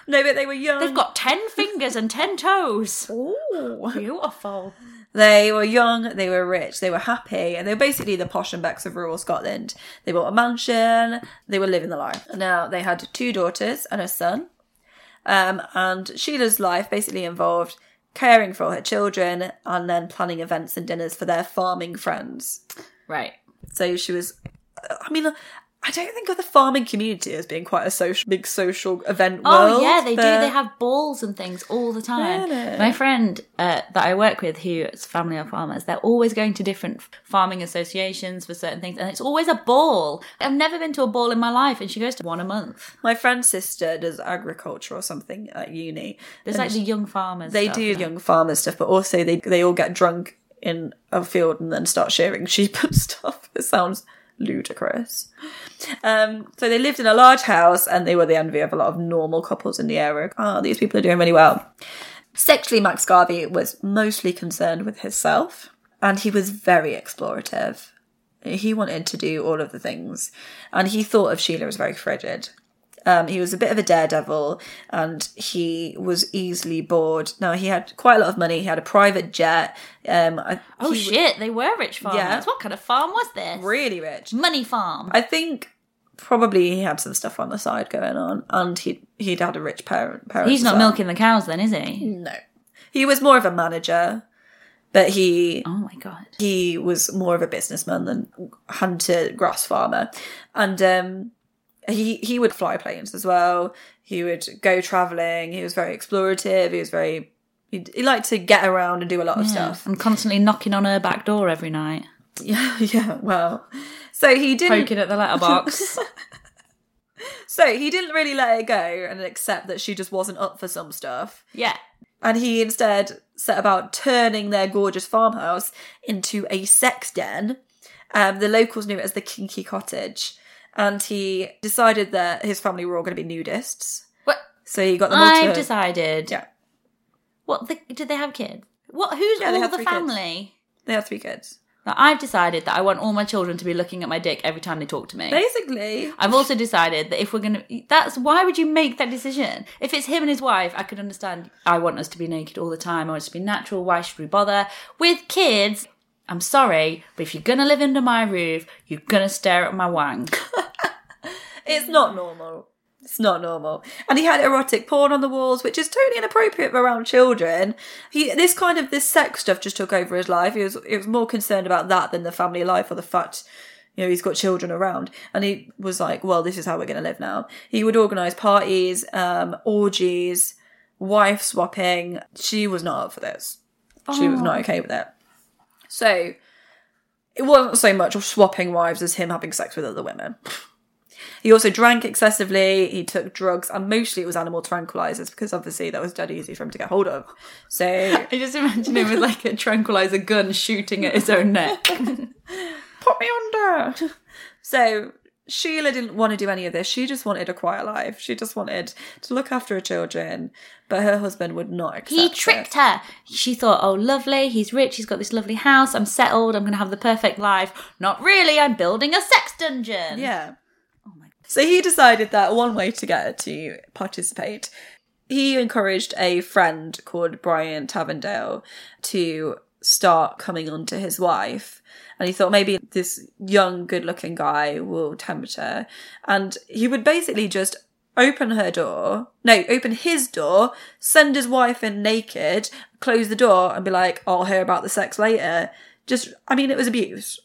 No, but they were young. They've got ten fingers and ten toes. Ooh. Beautiful. They were young, they were rich, they were happy, and they were basically the posh and becks of rural Scotland. They bought a mansion, they were living the life. Now, they had two daughters and a son. Um, and Sheila's life basically involved caring for her children and then planning events and dinners for their farming friends. Right. So she was, I mean, I don't think of the farming community as being quite a social, big social event Oh world. yeah, they do. They have balls and things all the time. Really? My friend uh, that I work with, who's family of farmers, they're always going to different farming associations for certain things, and it's always a ball. I've never been to a ball in my life, and she goes to one a month. My friend's sister does agriculture or something at uni. There's like the young farmers. they stuff, do yeah. young farmer stuff, but also they they all get drunk in a field and then start shearing sheep and stuff. It sounds ludicrous. Um, so they lived in a large house and they were the envy of a lot of normal couples in the area. Oh, these people are doing really well. Sexually, Max Garvey was mostly concerned with himself and he was very explorative. He wanted to do all of the things and he thought of Sheila as very frigid. Um, he was a bit of a daredevil and he was easily bored. Now, he had quite a lot of money. He had a private jet. Um, I- Oh shit! They were rich farmers. Yeah. What kind of farm was this? really rich. Money farm. I think probably he had some stuff on the side going on and he'd, he'd had a rich parent. parents He's not well. milking the cows, then, is he? No. He was more of a manager. but he Oh my god. he was more of a businessman than hunter grass farmer and um he he would fly planes as well. He would go traveling. He was very explorative. He was very he, he liked to get around and do a lot of stuff. I'm constantly knocking on her back door every night, yeah yeah well so he didn't poking at the letterbox. so he didn't really let it go and accept that she just wasn't up for some stuff. Yeah. and he instead set about turning their gorgeous farmhouse into a sex den. Um, the locals knew it as the Kinky Cottage, and he decided that his family were all going to be nudists. What? So he got them all I've to. decided. Yeah, What? The, did they have kids? What? Who's Yeah, they all had the three kids. family? they have three kids. Now, I've decided that I want all my children to be looking at my dick every time they talk to me. Basically, I've also decided that if we're gonna, that's why would you make that decision? If it's him and his wife, I could understand. I want us to be naked all the time. I want us to be natural. Why should we bother? With kids, I'm sorry, but if you're gonna live under my roof, you're gonna stare at my wang. it's not normal. It's not normal. And he had erotic porn on the walls, which is totally inappropriate around children. He this kind of this sex stuff just took over his life. He was he was more concerned about that than the family life or the fact you know he's got children around. And he was like, well, this is how we're going to live now. He would organise parties, um, orgies, wife swapping. She was not up for this. She was not okay with it. So it wasn't so much of swapping wives as him having sex with other women. He also drank excessively, he took drugs, and mostly it was animal tranquilizers because obviously that was dead easy for him to get hold of. So I just imagine him with like a tranquilizer gun shooting at his own neck. put me under. So Sheila didn't want to do any of this. She just wanted a quiet life. She just wanted to look after her children, but her husband would not accept He it. tricked her. She thought, oh, lovely, he's rich, he's got this lovely house, I'm settled, I'm going to have the perfect life. Not really, I'm building a sex dungeon. Yeah. So he decided that one way to get her to participate, he encouraged a friend called Brian Tevendale to start coming on to his wife. And he thought maybe this young, good looking guy will tempt her. And he would basically just open her door, no, open his door, send his wife in naked, close the door, and be like, I'll hear about the sex later. Just, I mean, it was abuse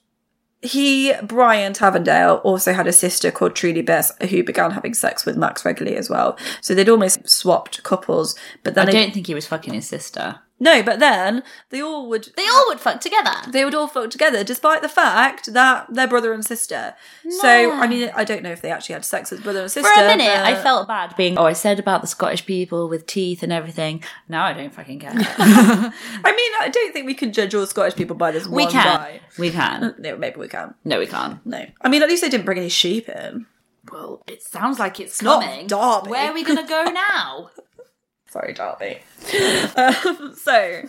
he, Brian Tevendale, also had a sister called Trudy Birse who began having sex with Max regularly as well. So they'd almost swapped couples. But I don't think he was fucking his sister. No, but then they all would, They all would fuck together. they would all fuck together, despite the fact that they're brother and sister. So, I mean, I don't know if they actually had sex as brother and sister. For a minute, I felt bad being, oh, I said about the Scottish people with teeth and everything. Now I don't fucking care. I mean, I don't think we can judge all Scottish people by this we one can. guy. We can. No, maybe we can. No, we can't. No. I mean, at least they didn't bring any sheep in. Well, it sounds like it's not coming. Derby. Where are we going to go now? Sorry, Darby. um, so,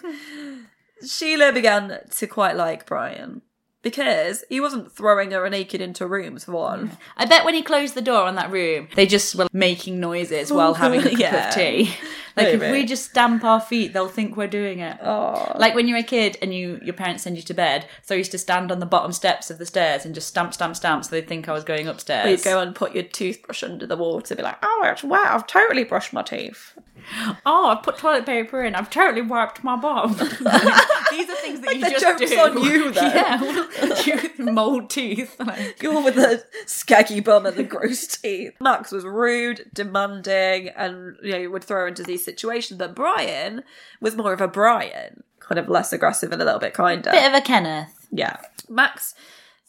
Sheila began to quite like Brian because he wasn't throwing her naked into rooms, for one. I bet when he closed the door on that room, they just were making noises while having a cup Yeah. of tea. Like if we just stamp our feet, they'll think we're doing it. Oh. Like when you're a kid and you your parents send you to bed, so I used to stand on the bottom steps of the stairs and just stamp, stamp, stamp, so they'd think I was going upstairs. Or you'd go and put your toothbrush under the water, be like, oh, it's wet, I've totally brushed my teeth. oh, I've put toilet paper in. I've totally wiped my bum. These are things that Like you just joke's do. on you, though. Yeah, you mold teeth. Like, You're with the skaggy bum and the gross teeth. Max was rude, demanding, and you know would throw into these situations. But Brian was more of a Brian, kind of less aggressive and a little bit kinder. bit of a Kenneth. Yeah. Max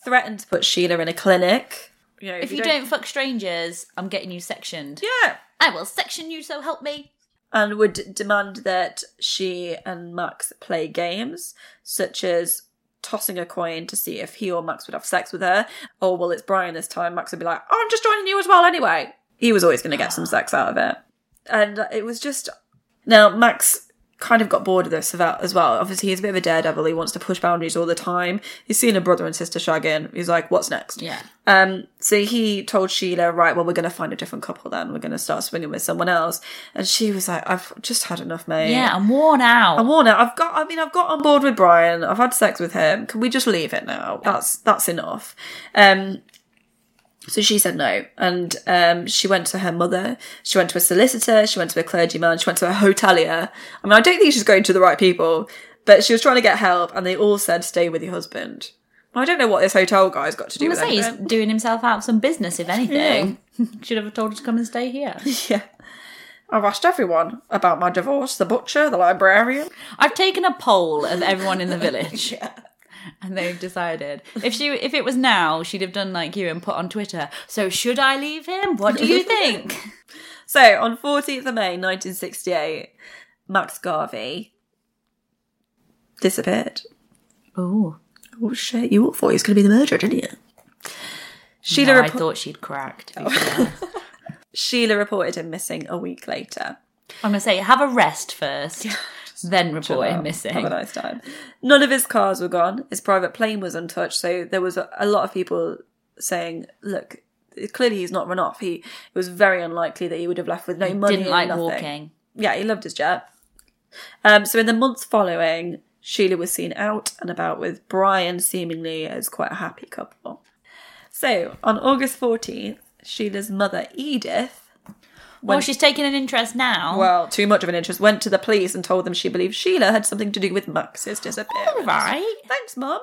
threatened to put Sheila in a clinic. You know, If you don't fuck strangers, I'm getting you sectioned. Yeah. I will section you, so help me. And would demand that she and Max play games, such as tossing a coin to see if he or Max would have sex with her. Or, well, it's Brian this time. Max would be like, oh, I'm just joining you as well anyway. He was always going to get some sex out of it. And it was just. Now, Max kind of got bored of this as well. Obviously, he's a bit of a daredevil. He wants to push boundaries all the time. He's seen a brother and sister shagging. He's like, what's next? Yeah. Um, so he told Sheila, right, well, we're going to find a different couple then. We're going to start swinging with someone else. And she was like, I've just had enough, mate. Yeah, I'm worn out. I'm worn out. I've got, I mean, I've got on board with Brian. I've had sex with him. Can we just leave it now? That's, that's enough. Um, so she said no. And, um, she went to her mother. She went to a solicitor. She went to a clergyman. She went to a hotelier. I mean, I don't think she's going to the right people. But she was trying to get help, and they all said, "Stay with your husband." I don't know what this hotel guy's got to do I'm with say he's doing himself out of some business, if anything. Should have told her to come and stay here. Yeah. I've asked everyone about my divorce the butcher, the librarian. I've taken a poll of everyone in the village. And they've decided if she if it was now, she'd have done like you and put on Twitter. So should I leave him? What do you think? So, on 14th of May 1968, Max Garvey disappeared. oh, Oh shit, you all thought he was going to be the murderer, didn't you? Sheila, no, I thought she'd cracked. to oh. fair. Sheila reported him missing a week later. I'm gonna say have a rest first, then report him Have a nice time. None of his cars were gone. His private plane was untouched. So there was a, a lot of people saying, "Look, clearly he's not run off. He it was very unlikely that he would have left with no money. Didn't like nothing. walking. Yeah, he loved his jet. Um, so in the months following, Sheila was seen out and about with Brian, seemingly as quite a happy couple. So on August 14th, Sheila's mother, Edith, Well, she's taking an interest now. well, too much of an interest, went to the police and told them she believed Sheila had something to do with Max's disappearance. All right. Thanks, Mum.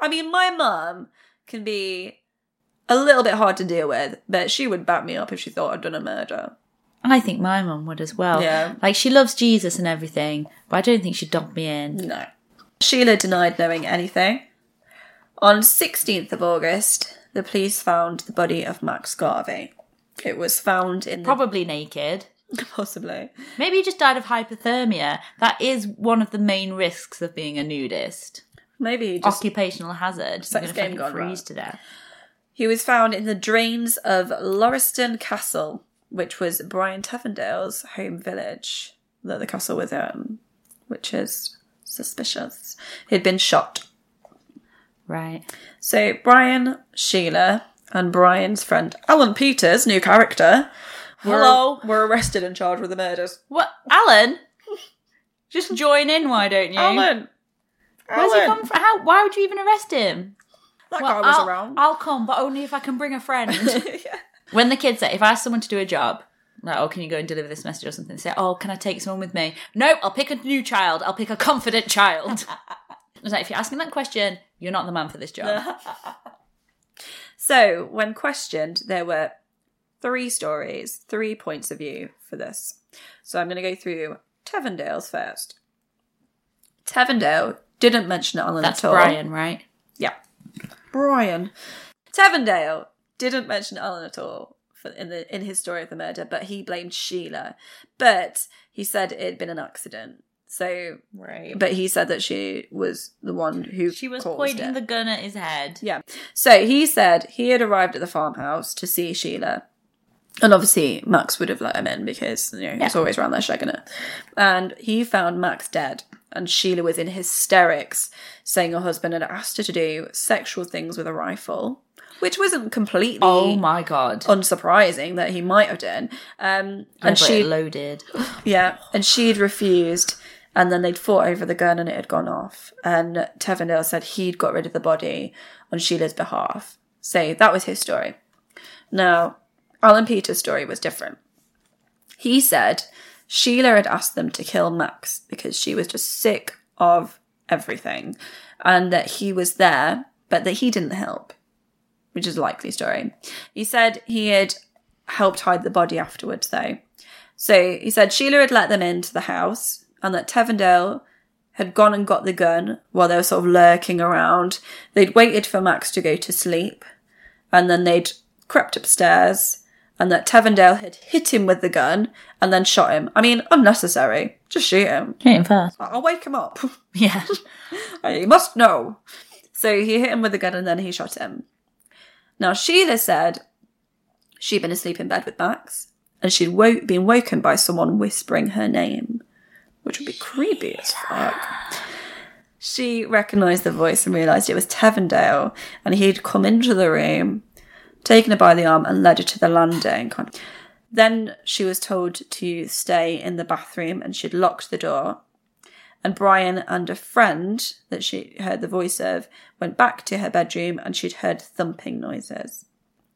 I mean, my mum can be a little bit hard to deal with, but she would back me up if she thought I'd done a murder. I think my mum would as well. Yeah. Like she loves Jesus and everything, but I don't think she'd dump me in. No. Sheila denied knowing anything. On 16th of August, the police found the body of Max Garvey. It was found in the... Probably naked. Possibly. Maybe he just died of hypothermia. That is one of the main risks of being a nudist. Maybe just... Occupational hazard. Sex You're game gone freeze to death. He was found in the drains of Lauriston Castle, which was Brian Tevendale's home village that the castle was in, um, which is suspicious. He'd been shot. Right. So Brian, Sheila, and Brian's friend Alan Peters, new character, Hello. were arrested and charged with the murders. What, Alan? Just join in, why don't you? Alan! Where's he Alan! come from? How? Why would you even arrest him? That Well, guy was I'll, around. I'll come, but only if I can bring a friend. When the kids say, if I ask someone to do a job, like, oh, can you go and deliver this message or something? They say, oh, can I take someone with me? No, I'll pick a new child. I'll pick a confident child. It's like, if you're asking that question, you're not the man for this job. So, when questioned, there were three stories, three points of view for this. So, I'm going to go through Tevendale's first. Tevendale didn't mention Alan That's at all. Brian, right? Yeah. Brian. Tevendale didn't mention Alan at all for, in the in his story of the murder, but he blamed Sheila. But he said it had been an accident. So, Right. but he said that she was the one who She was pointing it. the gun at his head. Yeah. So he said he had arrived at the farmhouse to see Sheila. And obviously, Max would have let him in because, you know, he was always around there shagging it. And he found Max dead. And Sheila was in hysterics, saying her husband had asked her to do sexual things with a rifle, which wasn't completely Oh my god. unsurprising that he might have done. Um, and and she, loaded. yeah, and she'd refused, and then they'd fought over the gun and it had gone off. And Tevendale said he'd got rid of the body on Sheila's behalf. So that was his story. Now, Alan Peters' story was different. He said Sheila had asked them to kill Max because she was just sick of everything, and that he was there, but that he didn't help, which is a likely story. He said he had helped hide the body afterwards, though. So he said Sheila had let them into the house and that Tevendale had gone and got the gun while they were sort of lurking around. They'd waited for Max to go to sleep and then they'd crept upstairs and that Tevendale had hit him with the gun and then shot him. I mean, unnecessary. Just shoot him. Hit him first. I'll wake him up. Yeah. he must know. So he hit him with the gun and then he shot him. Now, Sheila said she'd been asleep in bed with Max and she'd wo- been woken by someone whispering her name, which would be creepy as fuck. She recognised the voice and realised it was Tevendale and he'd come into the room, taken her by the arm and led her to the landing. Then she was told to stay in the bathroom and she'd locked the door and Brian and a friend that she heard the voice of went back to her bedroom and she'd heard thumping noises.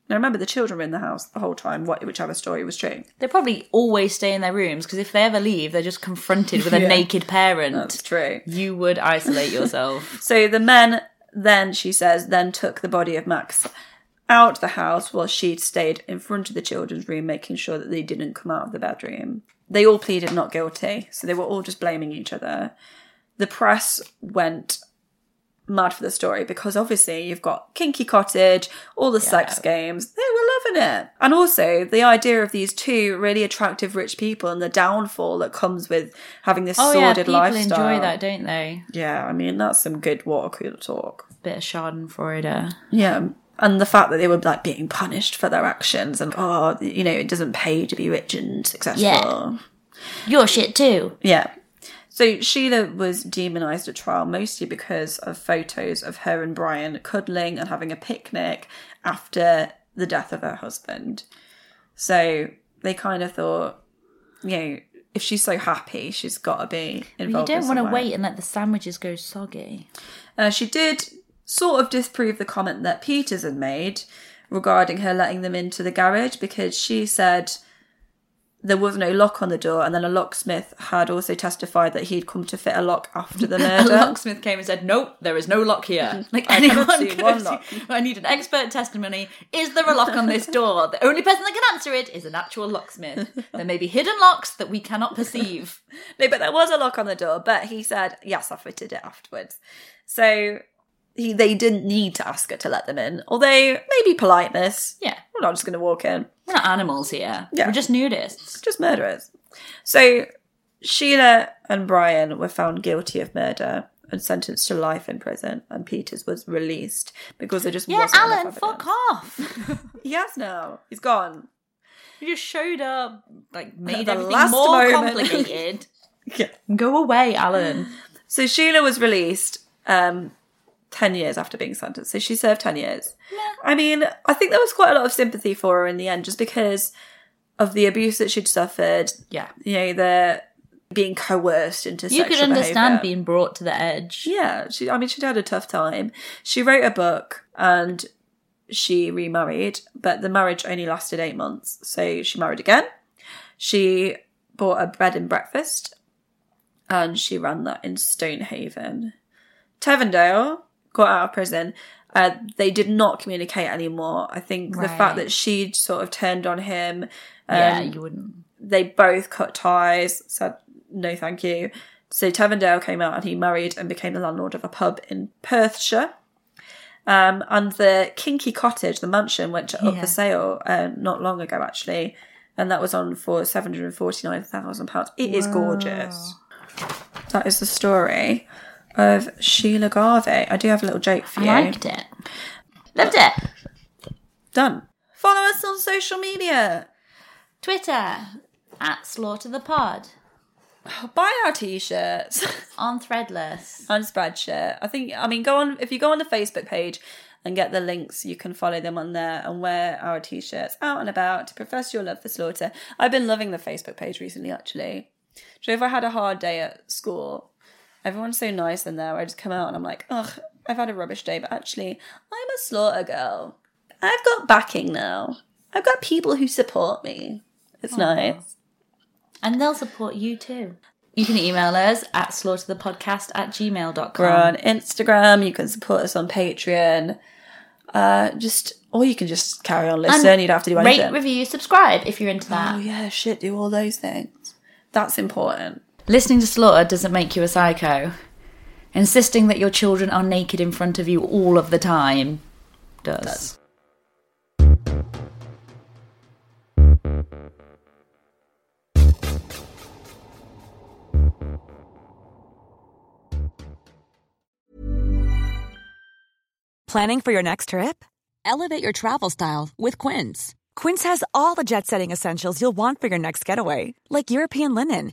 Now remember, the children were in the house the whole time, what- whichever story was true. They probably always stay in their rooms because if they ever leave, they're just confronted with a Yeah. naked parent. That's true. You would isolate yourself. So the men then, she says, then took the body of Max out the house while she stayed in front of the children's room, making sure that they didn't come out of the bedroom. They all pleaded not guilty, so they were all just blaming each other. The press went mad for the story because obviously you've got Kinky Cottage, all the sex games. They were loving it. And also the idea of these two really attractive rich people and the downfall that comes with having this oh yeah, sordid people lifestyle. enjoy that, don't they? Yeah, I mean that's some good water cooler talk. Bit of Schadenfreude. Yeah. And the fact that they were like being punished for their actions and oh, you know, it doesn't pay to be rich and successful. Yeah. Your shit too. Yeah. So Sheila was demonized at trial mostly because of photos of her and Brian cuddling and having a picnic after the death of her husband. So they kind of thought, you know, if she's so happy, she's got to be But you don't want to wait and let the sandwiches go soggy. Uh, she did sort of disprove the comment that Peters had made regarding her letting them into the garage because she said there was no lock on the door, and then a locksmith had also testified that he'd come to fit a lock after the A murder. locksmith came and said, "Nope, there is no lock here." Like I anyone could see one lock. I need an expert testimony. Is there a lock on this door? The only person that can answer it is an actual locksmith. There may be hidden locks that we cannot perceive. no, but there was a lock on the door, but he said, yes, I fitted it afterwards. So he, they didn't need to ask her to let them in, although maybe politeness. Yeah, We're not just going to walk in. we're not animals here. Yeah. We're just nudists. just murderers. So Sheila and Brian were found guilty of murder and sentenced to life in prison, and Peters was released because there just Yeah, Alan, fuck off. He has now. He's gone. He just showed up, like made the everything more moment. complicated. Yeah. Go away, Alan. So Sheila was released um, ten years after being sentenced. So she served ten years. I mean, I think there was quite a lot of sympathy for her in the end, just because of the abuse that she'd suffered. Yeah. You know, the being coerced into You could understand behaviour. being brought to the edge. Yeah, she. I mean, she'd had a tough time. She wrote a book and she remarried, but the marriage only lasted eight months. So she married again. She bought a bed and breakfast, and she ran that in Stonehaven. Tevendale got out of prison. Uh, they did not communicate anymore. I think the fact that she'd sort of turned on him. Um, yeah, you wouldn't. they both cut ties, said no thank you. So Tevendale came out and he married and became the landlord of a pub in Perthshire. Um, and the Kinky Cottage, the mansion, went up Yeah. for sale uh, not long ago, actually, and that was on for seven hundred forty-nine thousand pounds. It is gorgeous. That is the story of Sheila Garvey. I do have a little joke for you. I liked it. Loved it. Done. Follow us on social media. Twitter at Slaughter the Pod Buy our t-shirts. on Threadless. on Spreadshirt. I think I mean go on if you go on the Facebook page and get the links, you can follow them on there and wear our t-shirts out and about to profess your love for slaughter. I've been loving the Facebook page recently actually. So if I had a hard day at school, everyone's so nice in there. I just come out and I'm like, ugh, I've had a rubbish day, but actually I'm a slaughter girl. I've got backing now. I've got people who support me. It's nice. And they'll support you too. You can email us at slaughterthepodcast at gmail.com. We're on Instagram. You can support us on Patreon. Uh, just or you can just carry on listening. you don't have to do Rate, anything. review, subscribe if you're into that. oh yeah, shit. Do all those things. That's important. Listening to Slaughter doesn't make you a psycho. Insisting that your children are naked in front of you all of the time does. Planning for your next trip? Elevate your travel style with Quince. Quince has all the jet setting essentials you'll want for your next getaway, like European linen,